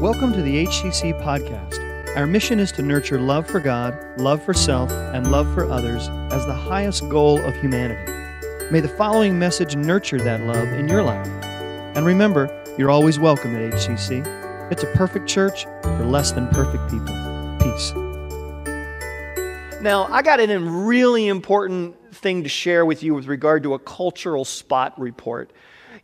Welcome to the HCC podcast. Our mission is to nurture love for God, love for self, and love for others as the highest goal of humanity. May the following message nurture that love in your life. And remember, you're always welcome at HCC. It's a perfect church for less than perfect people. Peace. Now, I got a really important thing to share with you with regard to a cultural spot report.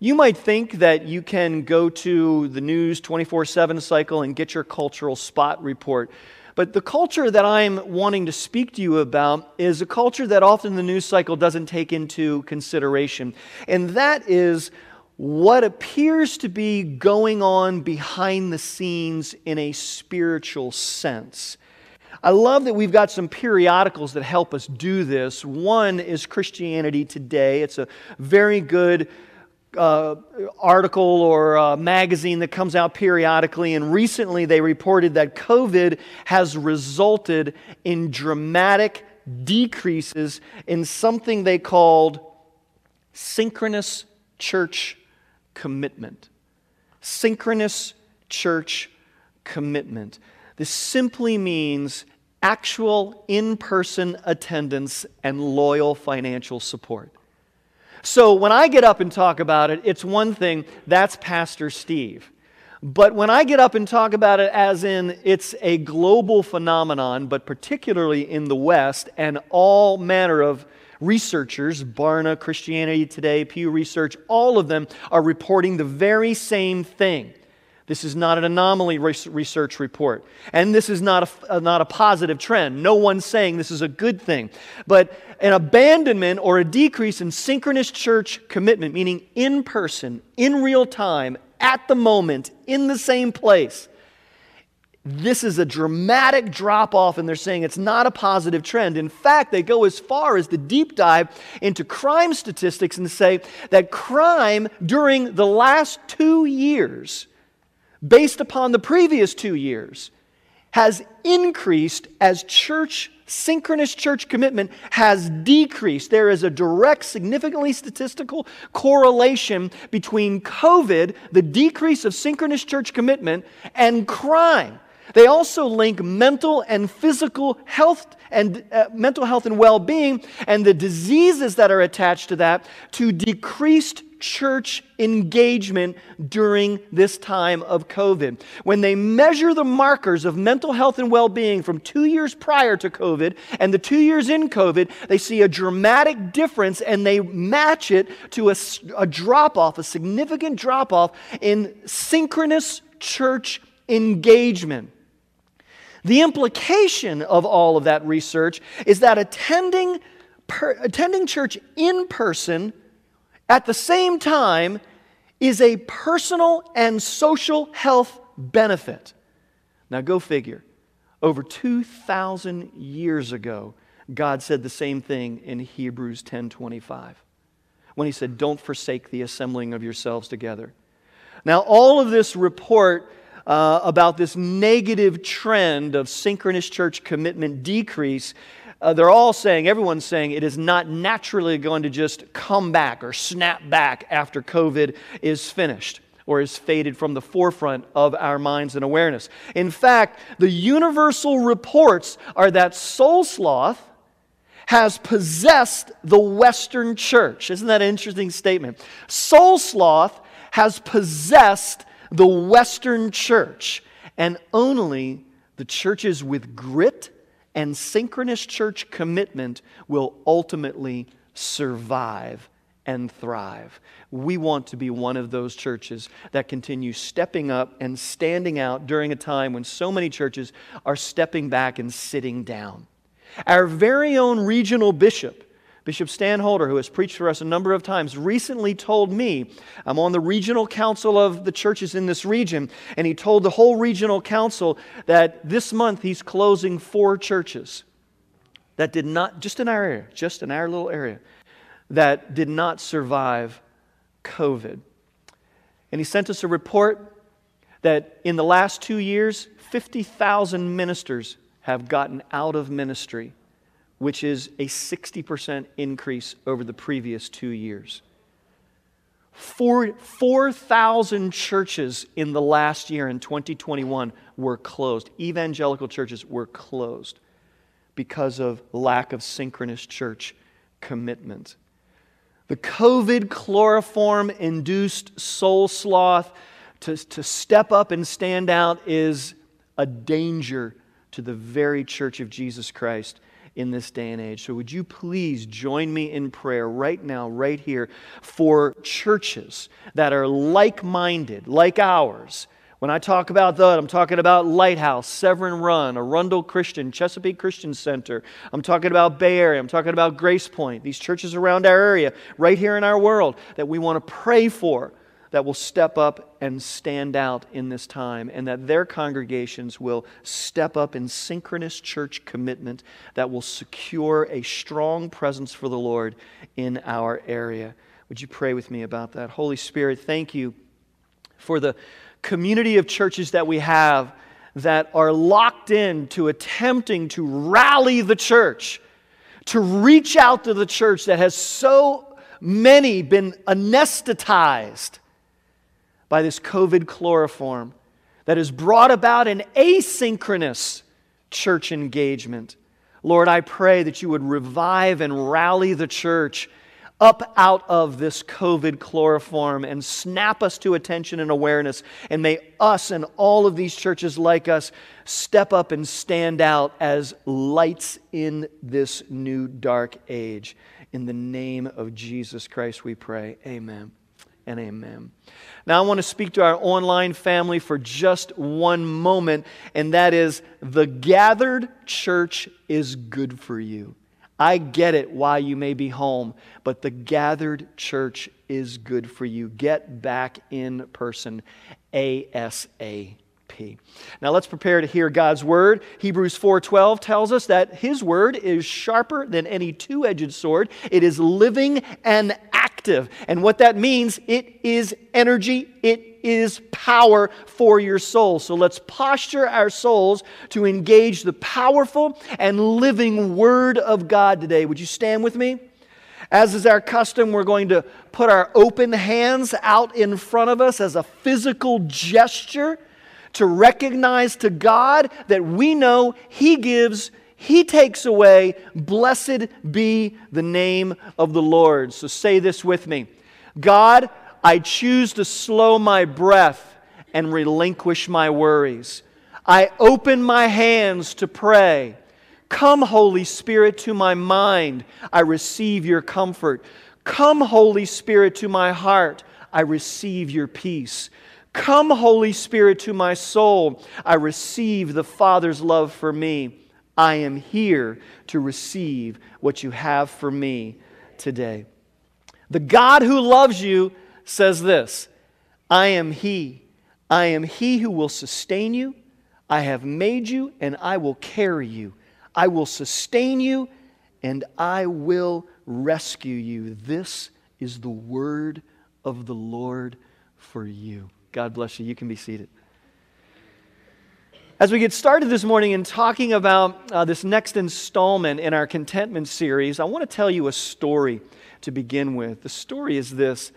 You might think that you can go to the news 24 7 cycle and get your cultural spot report. But the culture that I'm wanting to speak to you about is a culture that often the news cycle doesn't take into consideration. And that is what appears to be going on behind the scenes in a spiritual sense. I love that we've got some periodicals that help us do this. One is Christianity Today. It's a very good uh, article or uh, magazine that comes out periodically, and recently they reported that COVID has resulted in dramatic decreases in something they called synchronous church commitment. Synchronous church commitment. This simply means actual in person attendance and loyal financial support. So when I get up and talk about it, it's one thing, that's Pastor Steve. But when I get up and talk about it as in it's a global phenomenon, but particularly in the West, and all manner of researchers, Barna, Christianity Today, Pew Research, all of them are reporting the very same thing. This is not an anomaly research report. And this is not a, uh, not a positive trend. No one's saying this is a good thing. But an abandonment or a decrease in synchronous church commitment, meaning in person, in real time, at the moment, in the same place, this is a dramatic drop off, and they're saying it's not a positive trend. In fact, they go as far as the deep dive into crime statistics and say that crime during the last two years based upon the previous two years, has increased as church, synchronous church commitment has decreased. There is a direct, significantly statistical correlation between COVID, the decrease of synchronous church commitment, and crime. They also link mental and physical health and uh, mental health and well-being and the diseases that are attached to that to decreased church engagement during this time of COVID. When they measure the markers of mental health and well being from two years prior to COVID and the two years in COVID, they see a dramatic difference and they match it to a, a drop off, a significant drop off in synchronous church engagement. The implication of all of that research is that attending, per, attending church in person at the same time is a personal and social health benefit. Now, go figure. Over 2,000 years ago, God said the same thing in Hebrews 10:25 when he said, "Don't forsake the assembling of yourselves together." Now, all of this report uh, about this negative trend of synchronous church commitment decrease uh, they're all saying, everyone's saying, it is not naturally going to just come back or snap back after COVID is finished or is faded from the forefront of our minds and awareness. In fact, the universal reports are that soul sloth has possessed the Western church. Isn't that an interesting statement? Soul sloth has possessed the Western church, and only the churches with grit and synchronous church commitment will ultimately survive and thrive. We want to be one of those churches that continue stepping up and standing out during a time when so many churches are stepping back and sitting down. Our very own regional bishop, Bishop Stan Holder, who has preached for us a number of times, recently told me, I'm on the regional council of the churches in this region, and he told the whole regional council that this month he's closing four churches that did not, just in our area, just in our little area, that did not survive COVID. And he sent us a report that in the last two years, 50,000 ministers have gotten out of ministry which is a 60% increase over the previous two years. 4,000 churches in the last year in 2021 were closed. Evangelical churches were closed because of lack of synchronous church commitment. The COVID chloroform induced soul sloth to, to step up and stand out is a danger to the very church of Jesus Christ in this day and age. So, would you please join me in prayer right now, right here, for churches that are like minded, like ours? When I talk about that, I'm talking about Lighthouse, Severn Run, Arundel Christian, Chesapeake Christian Center. I'm talking about Bay Area. I'm talking about Grace Point, these churches around our area, right here in our world, that we want to pray for that will step up and stand out in this time, and that their congregations will step up in synchronous church commitment that will secure a strong presence for the Lord in our area. Would you pray with me about that? Holy Spirit, thank you for the community of churches that we have that are locked in to attempting to rally the church, to reach out to the church that has so many been anesthetized by this COVID chloroform that has brought about an asynchronous church engagement. Lord, I pray that you would revive and rally the church up out of this COVID chloroform and snap us to attention and awareness. And may us and all of these churches like us step up and stand out as lights in this new dark age. In the name of Jesus Christ, we pray. Amen and amen. Now, I want to speak to our online family for just one moment, and that is the gathered church is good for you. I get it why you may be home, but the gathered church is good for you. Get back in person ASAP. Now let's prepare to hear God's word. Hebrews 4:12 tells us that his word is sharper than any two-edged sword. It is living and active. And what that means, it is energy, it is power for your soul. So let's posture our souls to engage the powerful and living word of God today. Would you stand with me? As is our custom, we're going to put our open hands out in front of us as a physical gesture to recognize to God that we know He gives, He takes away. Blessed be the name of the Lord. So say this with me God, I choose to slow my breath and relinquish my worries. I open my hands to pray. Come, Holy Spirit, to my mind. I receive your comfort. Come, Holy Spirit, to my heart. I receive your peace. Come, Holy Spirit, to my soul. I receive the Father's love for me. I am here to receive what you have for me today. The God who loves you says this I am He. I am He who will sustain you. I have made you, and I will carry you. I will sustain you, and I will rescue you. This is the word of the Lord for you. God bless you. You can be seated. As we get started this morning in talking about uh, this next installment in our contentment series, I want to tell you a story to begin with. The story is this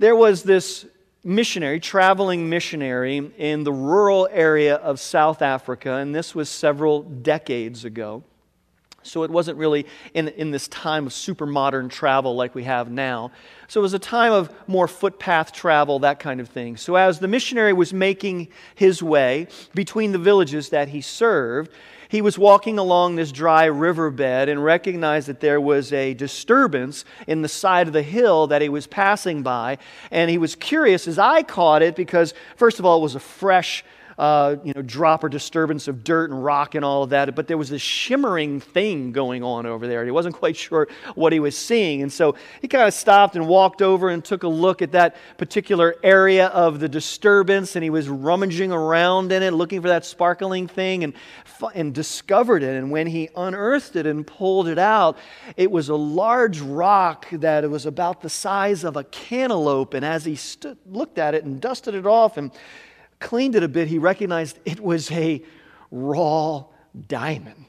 there was this missionary, traveling missionary in the rural area of South Africa, and this was several decades ago. So it wasn't really in, in this time of super modern travel like we have now. So it was a time of more footpath travel, that kind of thing. So as the missionary was making his way between the villages that he served, he was walking along this dry riverbed and recognized that there was a disturbance in the side of the hill that he was passing by. And he was curious. as I caught it because, first of all, it was a fresh uh, you know, drop or disturbance of dirt and rock and all of that, but there was this shimmering thing going on over there. He wasn't quite sure what he was seeing. And so he kind of stopped and walked over and took a look at that particular area of the disturbance, and he was rummaging around in it, looking for that sparkling thing, and, and discovered it. And when he unearthed it and pulled it out, it was a large rock that was about the size of a cantaloupe. And as he stood, looked at it and dusted it off and cleaned it a bit, he recognized it was a raw diamond.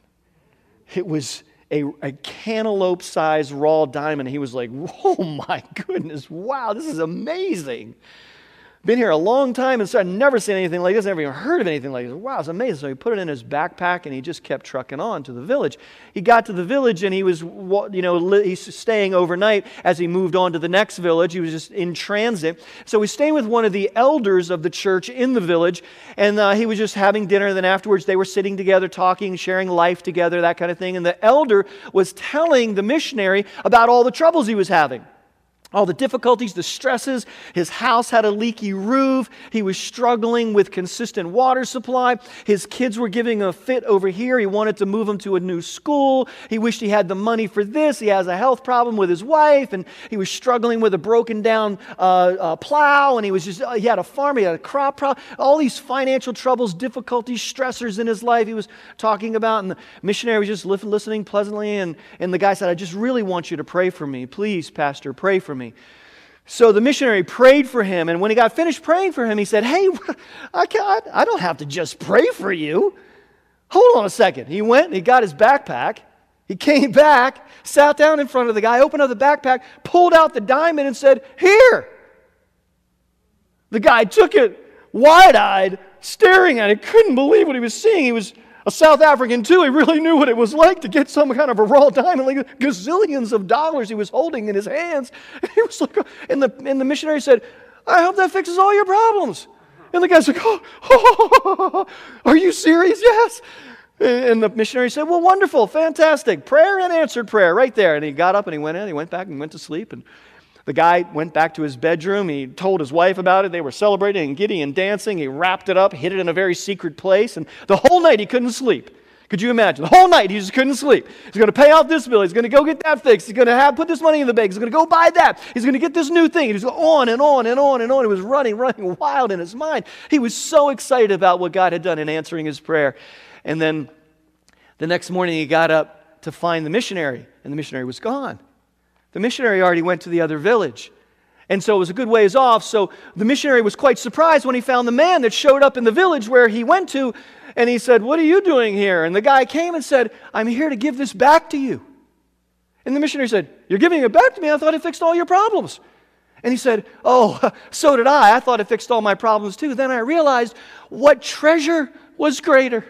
It was, a, a cantaloupe sized raw diamond. He was like, oh my goodness, wow, this is amazing been here a long time and so I've never seen anything like this, never even heard of anything like this. Wow, it's amazing. So he put it in his backpack and he just kept trucking on to the village. He got to the village and he was, you know, he's staying overnight as he moved on to the next village. He was just in transit. So he's staying with one of the elders of the church in the village and uh, he was just having dinner. And then afterwards they were sitting together, talking, sharing life together, that kind of thing. And the elder was telling the missionary about all the troubles he was having all the difficulties, the stresses. His house had a leaky roof. He was struggling with consistent water supply. His kids were giving a fit over here. He wanted to move them to a new school. He wished he had the money for this. He has a health problem with his wife, and he was struggling with a broken down uh, uh, plow. And he was just, uh, he had a farm, he had a crop problem. All these financial troubles, difficulties, stressors in his life he was talking about. And the missionary was just listening pleasantly. And, and the guy said, I just really want you to pray for me. Please, Pastor, pray for me me. So the missionary prayed for him, and when he got finished praying for him, he said, Hey, I, can't, I don't have to just pray for you. Hold on a second. He went and he got his backpack. He came back, sat down in front of the guy, opened up the backpack, pulled out the diamond, and said, Here. The guy took it wide eyed, staring at it, couldn't believe what he was seeing. He was a South African, too, he really knew what it was like to get some kind of a raw diamond, like gazillions of dollars he was holding in his hands. And he was like, and the, and the missionary said, I hope that fixes all your problems. And the guy's like, oh, oh, oh, oh, oh are you serious? Yes. And the missionary said, Well, wonderful, fantastic. Prayer and answered prayer right there. And he got up and he went in, he went back and went to sleep. And the guy went back to his bedroom. He told his wife about it. They were celebrating and giddy and dancing. He wrapped it up, hid it in a very secret place. And the whole night he couldn't sleep. Could you imagine? The whole night he just couldn't sleep. He's going to pay off this bill. He's going to go get that fixed. He's going to have put this money in the bank. He's going to go buy that. He's going to get this new thing. He's on and on and on and on. He was running, running wild in his mind. He was so excited about what God had done in answering his prayer. And then the next morning he got up to find the missionary, and the missionary was gone. The missionary already went to the other village. And so it was a good ways off. So the missionary was quite surprised when he found the man that showed up in the village where he went to. And he said, What are you doing here? And the guy came and said, I'm here to give this back to you. And the missionary said, You're giving it back to me? I thought it fixed all your problems. And he said, Oh, so did I. I thought it fixed all my problems too. Then I realized what treasure was greater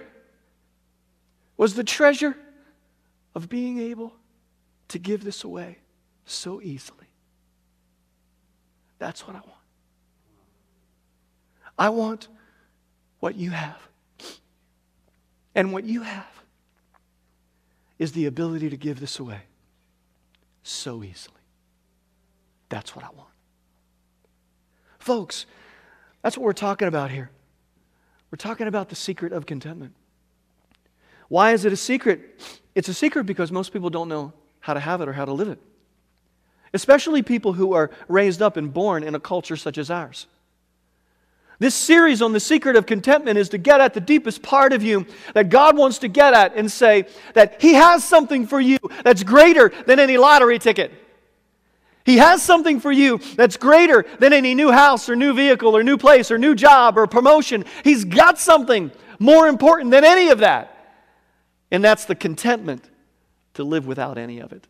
was the treasure of being able to give this away so easily. That's what I want. I want what you have. And what you have is the ability to give this away so easily. That's what I want. Folks, that's what we're talking about here. We're talking about the secret of contentment. Why is it a secret? It's a secret because most people don't know how to have it or how to live it especially people who are raised up and born in a culture such as ours. This series on the secret of contentment is to get at the deepest part of you that God wants to get at and say that He has something for you that's greater than any lottery ticket. He has something for you that's greater than any new house or new vehicle or new place or new job or promotion. He's got something more important than any of that. And that's the contentment to live without any of it.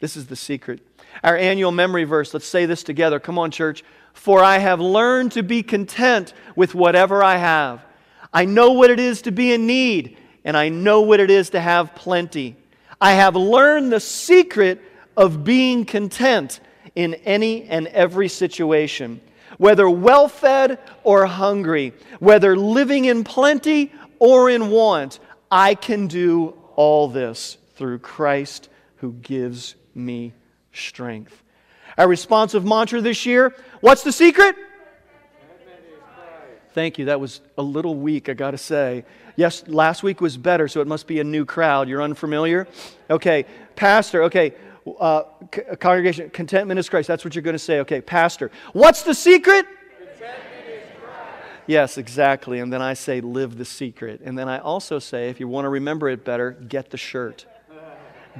This is the secret. Our annual memory verse, let's say this together. Come on, church. For I have learned to be content with whatever I have. I know what it is to be in need, and I know what it is to have plenty. I have learned the secret of being content in any and every situation, whether well fed or hungry, whether living in plenty or in want. I can do all this through Christ who gives me strength. Our responsive mantra this year what's the secret? Thank you. That was a little weak, I got to say. Yes, last week was better, so it must be a new crowd. You're unfamiliar? Okay, Pastor, okay, uh, c- congregation, contentment is Christ. That's what you're going to say. Okay, Pastor, what's the secret? Yes, exactly. And then I say, live the secret. And then I also say, if you want to remember it better, get the shirt,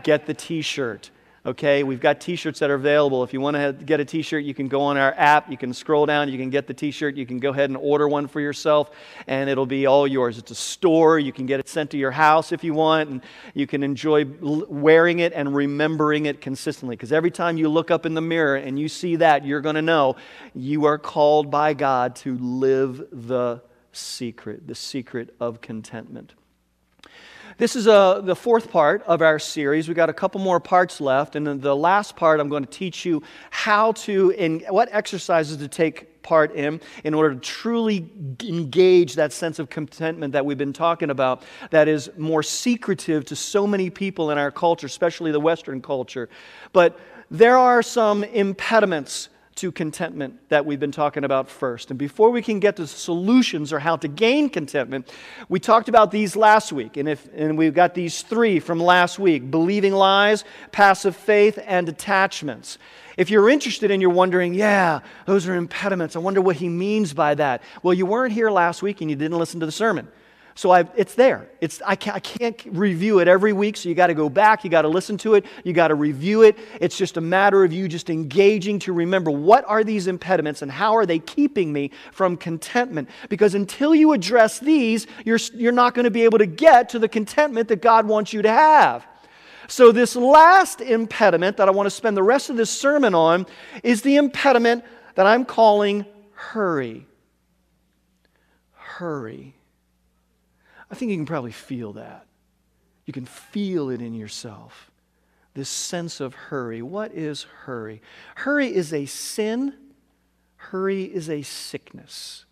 get the t shirt Okay, we've got t shirts that are available. If you want to get a t shirt, you can go on our app, you can scroll down, you can get the t shirt, you can go ahead and order one for yourself, and it'll be all yours. It's a store, you can get it sent to your house if you want, and you can enjoy wearing it and remembering it consistently. Because every time you look up in the mirror and you see that, you're going to know you are called by God to live the secret, the secret of contentment. This is uh, the fourth part of our series. We've got a couple more parts left. And in the last part, I'm going to teach you how to, in what exercises to take part in, in order to truly engage that sense of contentment that we've been talking about, that is more secretive to so many people in our culture, especially the Western culture. But there are some impediments to contentment that we've been talking about first. And before we can get to solutions or how to gain contentment, we talked about these last week. And, if, and we've got these three from last week believing lies, passive faith, and attachments. If you're interested and you're wondering, yeah, those are impediments, I wonder what he means by that. Well, you weren't here last week and you didn't listen to the sermon. So I, it's there. It's, I, can't, I can't review it every week, so you got to go back, you got to listen to it, you got to review it. It's just a matter of you just engaging to remember what are these impediments and how are they keeping me from contentment. Because until you address these, you're, you're not going to be able to get to the contentment that God wants you to have. So, this last impediment that I want to spend the rest of this sermon on is the impediment that I'm calling hurry. Hurry. I think you can probably feel that. You can feel it in yourself. This sense of hurry. What is hurry? Hurry is a sin, hurry is a sickness.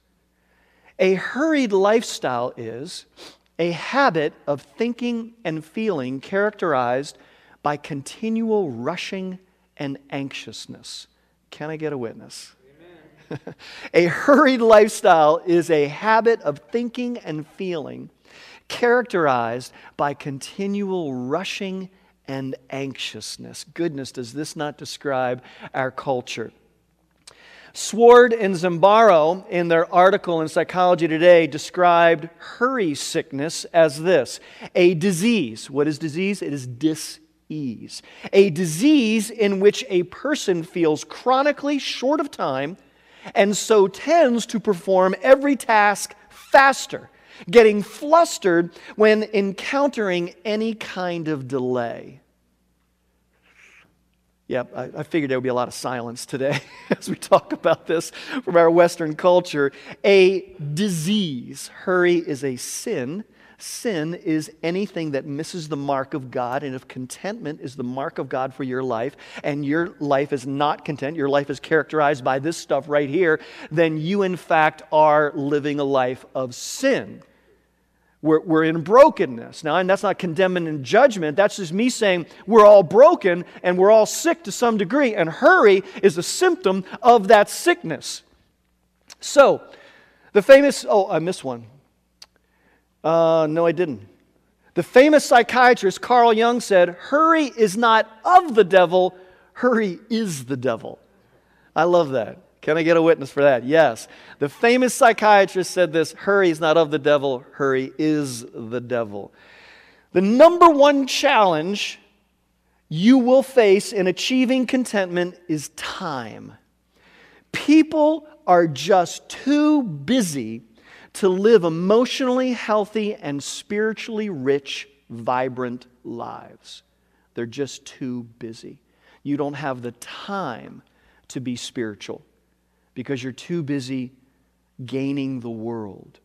A hurried lifestyle is a habit of thinking and feeling characterized by continual rushing and anxiousness. Can I get a witness? a hurried lifestyle is a habit of thinking and feeling characterized by continual rushing and anxiousness. Goodness, does this not describe our culture? Sword and Zimbardo, in their article in Psychology Today, described hurry sickness as this a disease. What is disease? It is dis-ease. A disease in which a person feels chronically short of time and so tends to perform every task faster getting flustered when encountering any kind of delay. Yeah, I, I, figured there would be a lot of silence today as we talk about this from our Western culture. A disease. Hurry is a sin. Sin is anything that misses the mark of God. And if contentment is the mark of God for your life, and your life is not content, your life is characterized by this stuff right here, then you, in fact, are living a life of sin. We're, we're in brokenness. Now, and that's not condemning and judgment. That's just me saying we're all broken and we're all sick to some degree. And hurry is a symptom of that sickness. So, the famous, oh, I missed one. Uh, no, I didn't. The famous psychiatrist Carl Jung said, Hurry is not of the devil, hurry is the devil. I love that. Can I get a witness for that? Yes. The famous psychiatrist said this hurry is not of the devil, hurry is the devil. The number one challenge you will face in achieving contentment is time. People are just too busy to live emotionally healthy and spiritually rich, vibrant lives. They're just too busy. You don't have the time to be spiritual because you're too busy gaining the world.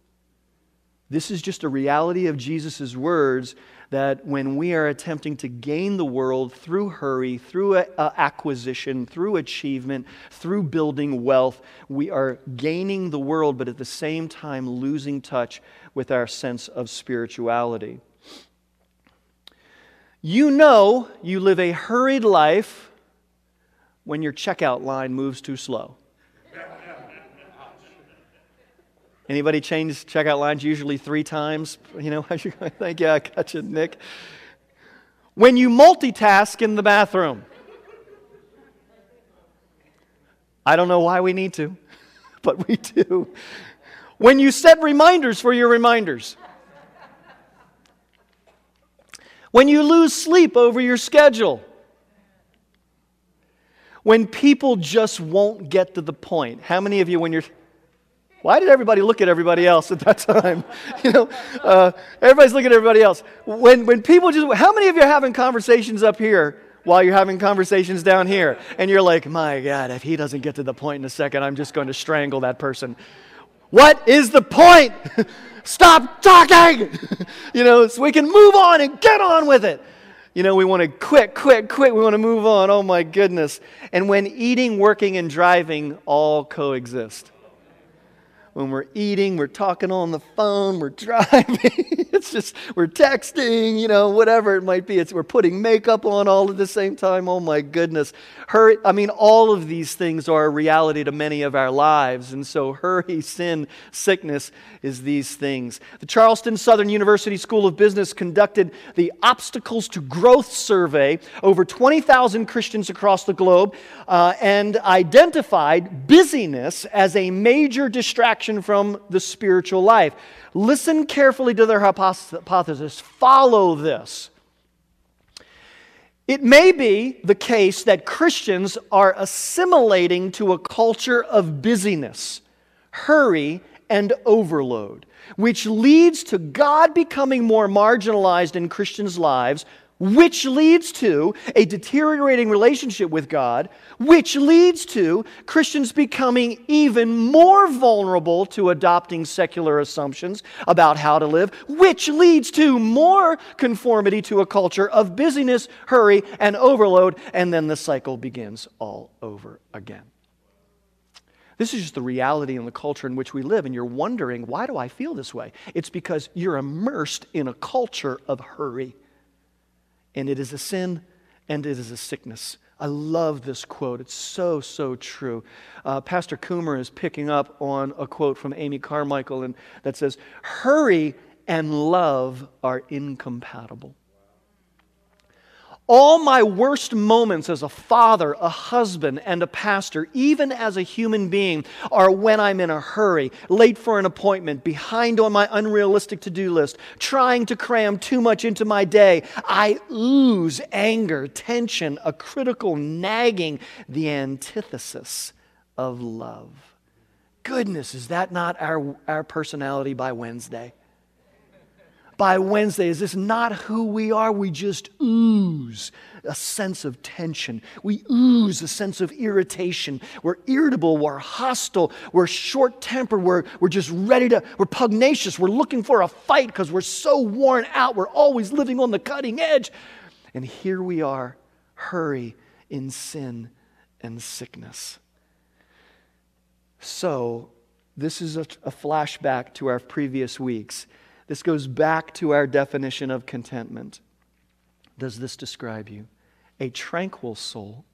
This is just a reality of Jesus' words that when we are attempting to gain the world through hurry, through acquisition, through achievement, through building wealth, we are gaining the world, but at the same time losing touch with our sense of spirituality. You know you live a hurried life when your checkout line moves too slow. Anybody change checkout lines usually three times? You know, I think, yeah, I got you, Nick. When you multitask in the bathroom, I don't know why we need to, but we do. When you set reminders for your reminders, when you lose sleep over your schedule, when people just won't get to the point. How many of you, when you're why did everybody look at everybody else at that time? You know, uh, everybody's looking at everybody else. When, when people just, how many of you are having conversations up here while you're having conversations down here? And you're like, my God, if he doesn't get to the point in a second, I'm just going to strangle that person. What is the point? Stop talking! you know, so we can move on and get on with it. You know, we want to quit, quit, quit. We want to move on. Oh my goodness. And when eating, working, and driving all coexist when we're eating, we're talking on the phone, we're driving, it's just, we're texting, you know, whatever it might be. It's, we're putting makeup on all at the same time. Oh my goodness. Hurry, I mean, all of these things are a reality to many of our lives. And so, hurry, sin, sickness is these things. The Charleston Southern University School of Business conducted the Obstacles to Growth survey over 20,000 Christians across the globe uh, and identified busyness as a major distraction from the spiritual life. Listen carefully to their hypothesis. Follow this. It may be the case that Christians are assimilating to a culture of busyness, hurry, and overload, which leads to God becoming more marginalized in Christians' lives which leads to a deteriorating relationship with God, which leads to Christians becoming even more vulnerable to adopting secular assumptions about how to live, which leads to more conformity to a culture of busyness, hurry, and overload, and then the cycle begins all over again. This is just the reality and the culture in which we live, and you're wondering, why do I feel this way? It's because you're immersed in a culture of hurry and it is a sin and it is a sickness. I love this quote. It's so, so true. Uh, Pastor Comer is picking up on a quote from Amy Carmichael and, that says, Hurry and love are incompatible. All my worst moments as a father, a husband, and a pastor, even as a human being, are when I'm in a hurry, late for an appointment, behind on my unrealistic to do list, trying to cram too much into my day. I ooze anger, tension, a critical nagging, the antithesis of love. Goodness, is that not our, our personality by Wednesday? By Wednesday? Is this not who we are? We just ooze a sense of tension. We ooze a sense of irritation. We're irritable. We're hostile. We're short tempered. We're, we're just ready to, we're pugnacious. We're looking for a fight because we're so worn out. We're always living on the cutting edge. And here we are, hurry in sin and sickness. So, this is a, a flashback to our previous weeks. This goes back to our definition of contentment. Does this describe you? A tranquil soul,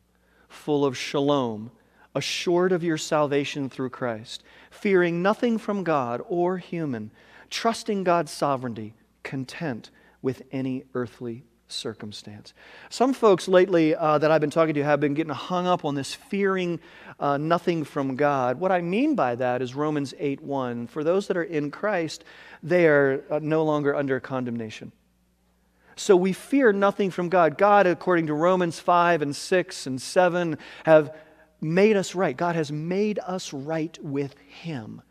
full of shalom, assured of your salvation through Christ, fearing nothing from God or human, trusting God's sovereignty, content with any earthly circumstance. Some folks lately uh, that I've been talking to have been getting hung up on this fearing uh, nothing from God. What I mean by that is Romans 8 1. For those that are in Christ, they are uh, no longer under condemnation. So we fear nothing from God. God, according to Romans 5 and 6 and 7, have made us right. God has made us right with Him.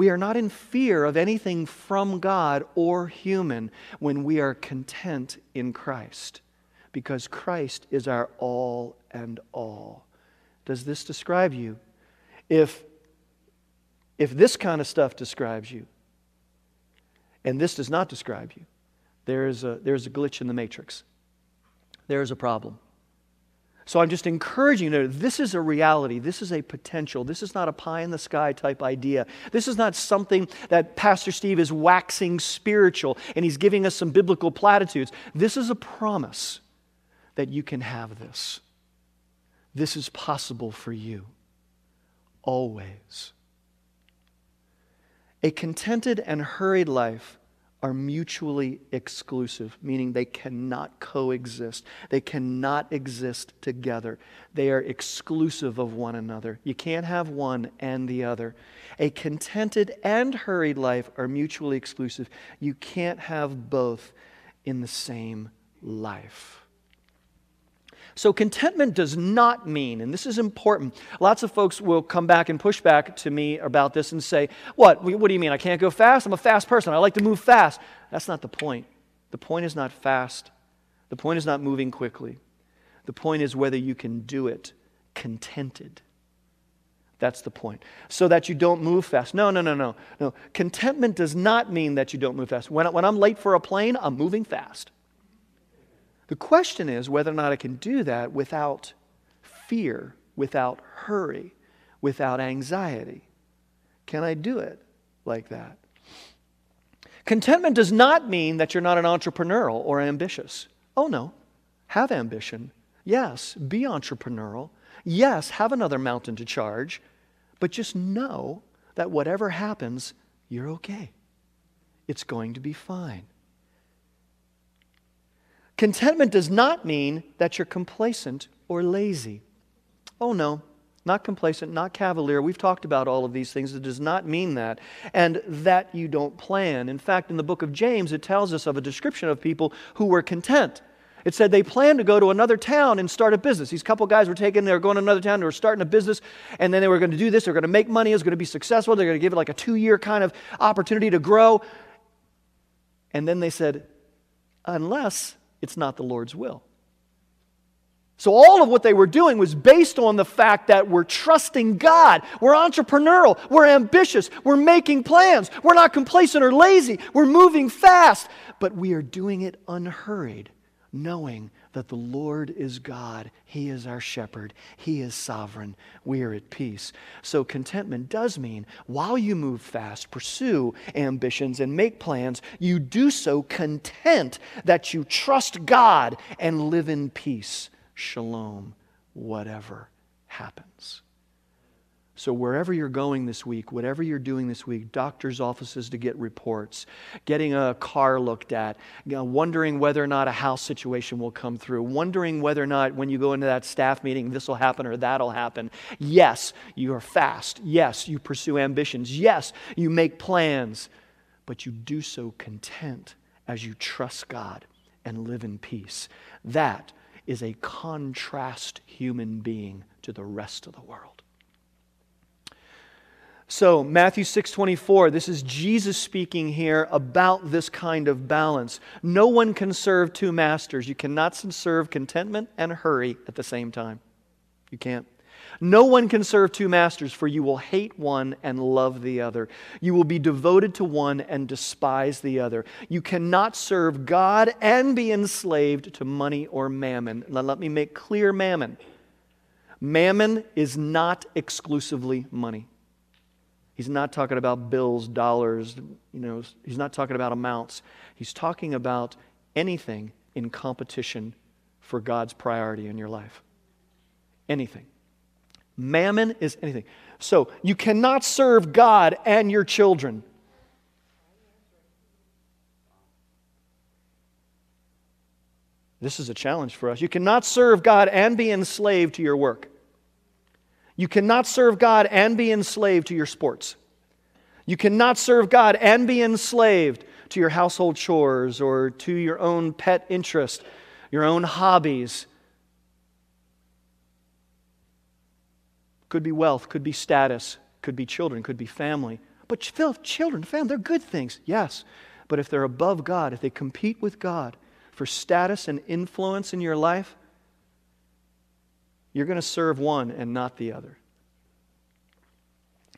We are not in fear of anything from God or human when we are content in Christ, because Christ is our all and all. Does this describe you? If, if this kind of stuff describes you, and this does not describe you, there is a, there is a glitch in the matrix. There is a problem. So I'm just encouraging you to this is a reality. This is a potential. This is not a pie in the sky type idea. This is not something that Pastor Steve is waxing spiritual and he's giving us some biblical platitudes. This is a promise that you can have this. This is possible for you always. A contented and hurried life are mutually exclusive, meaning they cannot coexist. They cannot exist together. They are exclusive of one another. You can't have one and the other. A contented and hurried life are mutually exclusive. You can't have both in the same life. So, contentment does not mean, and this is important, lots of folks will come back and push back to me about this and say, What? What do you mean? I can't go fast? I'm a fast person. I like to move fast. That's not the point. The point is not fast, the point is not moving quickly. The point is whether you can do it contented. That's the point. So that you don't move fast. No, no, no, no. No. Contentment does not mean that you don't move fast. When, when I'm late for a plane, I'm moving fast. The question is whether or not I can do that without fear, without hurry, without anxiety. Can I do it like that? Contentment does not mean that you're not an entrepreneurial or ambitious. Oh, no. Have ambition. Yes, be entrepreneurial. Yes, have another mountain to charge. But just know that whatever happens, you're okay. It's going to be fine. Contentment does not mean that you're complacent or lazy. Oh, no, not complacent, not cavalier. We've talked about all of these things. It does not mean that. And that you don't plan. In fact, in the book of James, it tells us of a description of people who were content. It said they planned to go to another town and start a business. These couple guys were taking, they were going to another town, they were starting a business, and then they were going to do this. They were going to make money, it was going to be successful. They're going to give it like a two year kind of opportunity to grow. And then they said, unless it's not the Lord's will. So, all of what they were doing was based on the fact that we're trusting God. We're entrepreneurial. We're ambitious. We're making plans. We're not complacent or lazy. We're moving fast. But we are doing it unhurried, knowing that the Lord is God. He is our shepherd. He is sovereign. We are at peace. So, contentment does mean while you move fast, pursue ambitions, and make plans, you do so content that you trust God and live in peace. Shalom, whatever happens. So, wherever you're going this week, whatever you're doing this week, doctor's offices to get reports, getting a car looked at, you know, wondering whether or not a house situation will come through, wondering whether or not when you go into that staff meeting this will happen or that'll happen. Yes, you are fast. Yes, you pursue ambitions. Yes, you make plans, but you do so content as you trust God and live in peace. That is a contrast human being to the rest of the world. So, Matthew 6:24, this is Jesus speaking here about this kind of balance. No one can serve two masters. You cannot serve contentment and hurry at the same time. You can't. No one can serve two masters, for you will hate one and love the other. You will be devoted to one and despise the other. You cannot serve God and be enslaved to money or mammon. Now, let me make clear mammon. Mammon is not exclusively money. He's not talking about bills, dollars, you know, he's not talking about amounts. He's talking about anything in competition for God's priority in your life. Anything. Mammon is anything. So you cannot serve God and your children. This is a challenge for us. You cannot serve God and be enslaved to your work. You cannot serve God and be enslaved to your sports. You cannot serve God and be enslaved to your household chores or to your own pet interest, your own hobbies. Could be wealth, could be status, could be children, could be family. But children, family, they're good things, yes. But if they're above God, if they compete with God for status and influence in your life, you're going to serve one and not the other.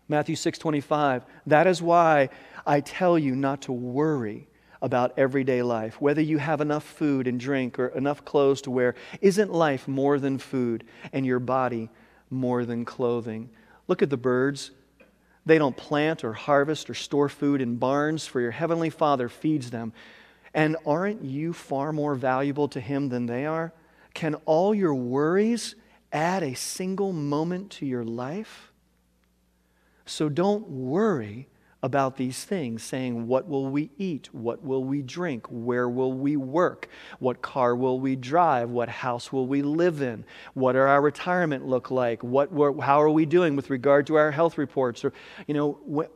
Matthew 6:25 That is why I tell you not to worry about everyday life, whether you have enough food and drink or enough clothes to wear. Isn't life more than food and your body more than clothing? Look at the birds. They don't plant or harvest or store food in barns, for your heavenly Father feeds them. And aren't you far more valuable to Him than they are? Can all your worries add a single moment to your life? So don't worry about these things, saying, What will we eat? What will we drink? Where will we work? What car will we drive? What house will we live in? What are our retirement look like? What, how are we doing with regard to our health reports? Or, you know,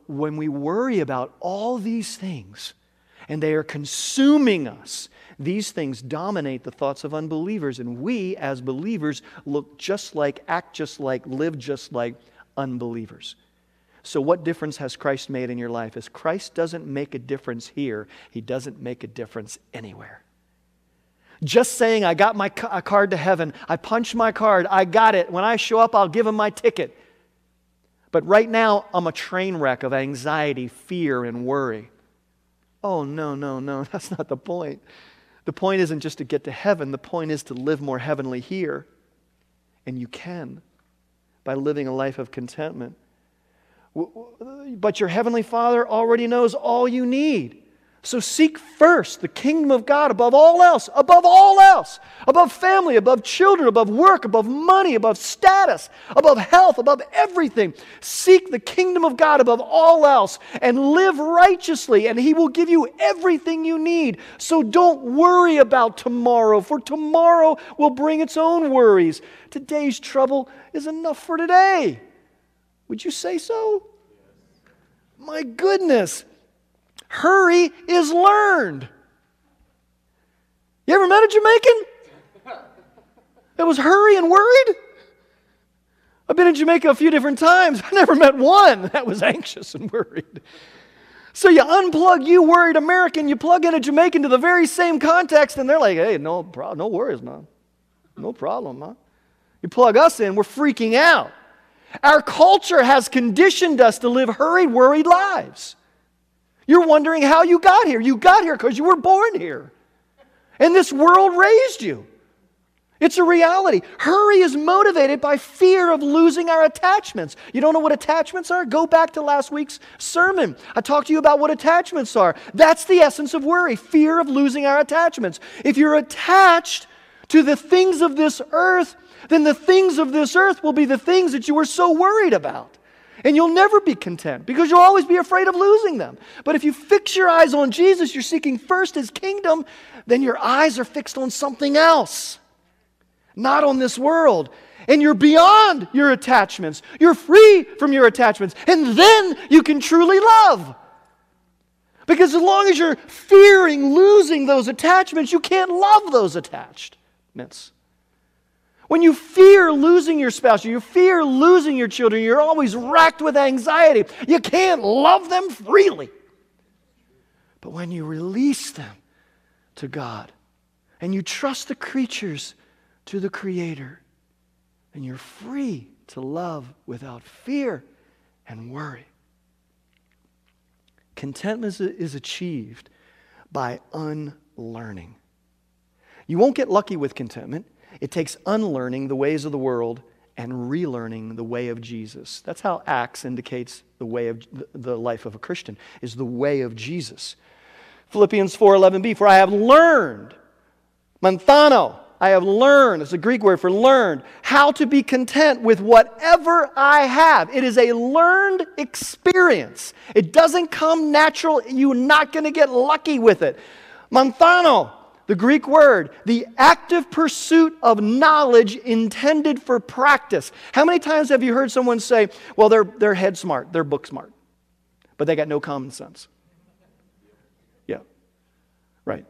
when we worry about all these things, and they are consuming us. These things dominate the thoughts of unbelievers, and we, as believers, look just like, act just like, live just like unbelievers. So, what difference has Christ made in your life? As Christ doesn't make a difference here, he doesn't make a difference anywhere. Just saying, I got my card to heaven, I punched my card, I got it. When I show up, I'll give him my ticket. But right now, I'm a train wreck of anxiety, fear, and worry. Oh, no, no, no, that's not the point. The point isn't just to get to heaven, the point is to live more heavenly here. And you can by living a life of contentment. But your heavenly Father already knows all you need. So seek first the kingdom of God above all else, above all else, above family, above children, above work, above money, above status, above health, above everything. Seek the kingdom of God above all else and live righteously, and He will give you everything you need. So don't worry about tomorrow, for tomorrow will bring its own worries. Today's trouble is enough for today. Would you say so? My goodness. Hurry is learned. You ever met a Jamaican that was hurry and worried? I've been in Jamaica a few different times. I never met one that was anxious and worried. So you unplug you worried American, you plug in a Jamaican to the very same context, and they're like, hey, no, pro- no worries, man. No problem, man. You plug us in, we're freaking out. Our culture has conditioned us to live hurried, worried lives. You're wondering how you got here. You got here because you were born here. And this world raised you. It's a reality. Hurry is motivated by fear of losing our attachments. You don't know what attachments are? Go back to last week's sermon. I talked to you about what attachments are. That's the essence of worry fear of losing our attachments. If you're attached to the things of this earth, then the things of this earth will be the things that you were so worried about. And you'll never be content because you'll always be afraid of losing them. But if you fix your eyes on Jesus, you're seeking first his kingdom, then your eyes are fixed on something else, not on this world. And you're beyond your attachments. You're free from your attachments. And then you can truly love. Because as long as you're fearing losing those attachments, you can't love those attachments. When you fear losing your spouse, you fear losing your children, you're always racked with anxiety. You can't love them freely. But when you release them to God and you trust the creatures to the Creator, and you're free to love without fear and worry. Contentment is achieved by unlearning. You won't get lucky with contentment. It takes unlearning the ways of the world and relearning the way of Jesus. That's how Acts indicates the way of the life of a Christian is the way of Jesus. Philippians 4:11b for I have learned manthano I have learned, it's a Greek word for learned, how to be content with whatever I have. It is a learned experience. It doesn't come natural. You're not going to get lucky with it. Manthano, the Greek word, the active pursuit of knowledge intended for practice. How many times have you heard someone say, well, they're, they're head smart, they're book smart, but they got no common sense? Yeah, right.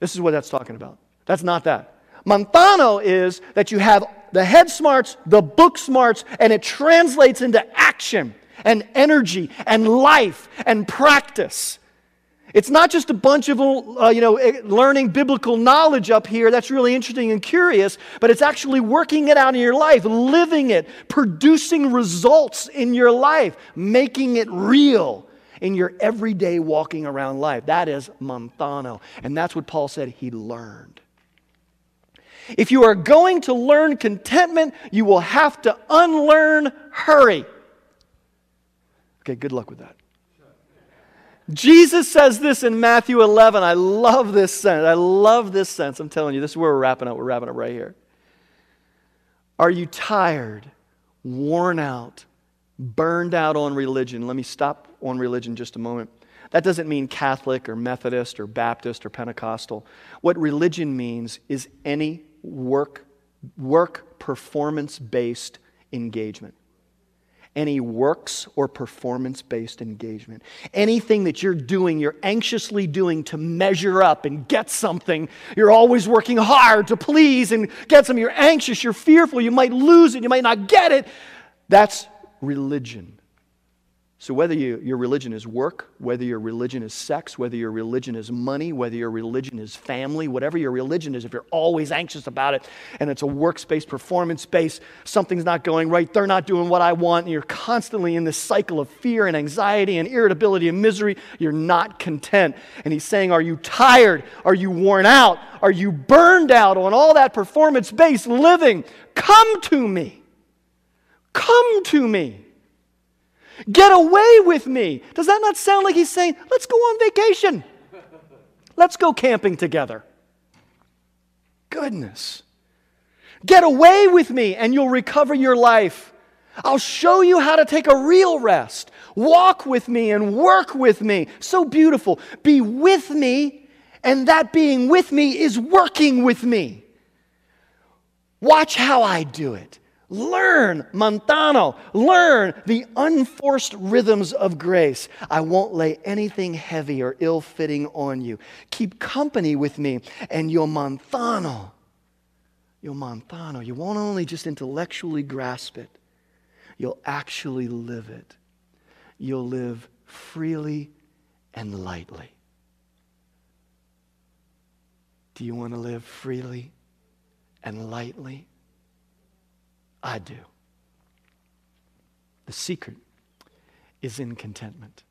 This is what that's talking about. That's not that. Manthano is that you have the head smarts, the book smarts, and it translates into action and energy and life and practice. It's not just a bunch of, uh, you know, eh, learning biblical knowledge up here. That's really interesting and curious, but it's actually working it out in your life, living it, producing results in your life, making it real in your everyday walking around life. That is manthano. And that's what Paul said he learned. If you are going to learn contentment, you will have to unlearn hurry. Okay, good luck with that. Jesus says this in Matthew 11. I love this sense. I love this sense. I'm telling you, this is where we're wrapping up. We're wrapping up right here. Are you tired, worn out, burned out on religion? Let me stop on religion just a moment. That doesn't mean Catholic or Methodist or Baptist or Pentecostal. What religion means is any work, work performance based engagement. Any works or performance based engagement. Anything that you're doing, you're anxiously doing to measure up and get something. You're always working hard to please and get something. You're anxious, you're fearful, you might lose it, you might not get it. That's religion. So, whether you, your religion is work, whether your religion is sex, whether your religion is money, whether your religion is family, whatever your religion is, if you're always anxious about it and it's a workspace, performance space, something's not going right, they're not doing what I want, and you're constantly in this cycle of fear and anxiety and irritability and misery, you're not content. And he's saying, Are you tired? Are you worn out? Are you burned out on all that performance based living? Come to me. Come to me. Get away with me. Does that not sound like he's saying, let's go on vacation? Let's go camping together. Goodness. Get away with me and you'll recover your life. I'll show you how to take a real rest. Walk with me and work with me. So beautiful. Be with me, and that being with me is working with me. Watch how I do it. Learn, Manthano, learn the unforced rhythms of grace. I won't lay anything heavy or ill fitting on you. Keep company with me, and you'll Manthano. You'll Manthano. You won't only just intellectually grasp it, you'll actually live it. You'll live freely and lightly. Do you want to live freely and lightly? I do. The secret is in contentment.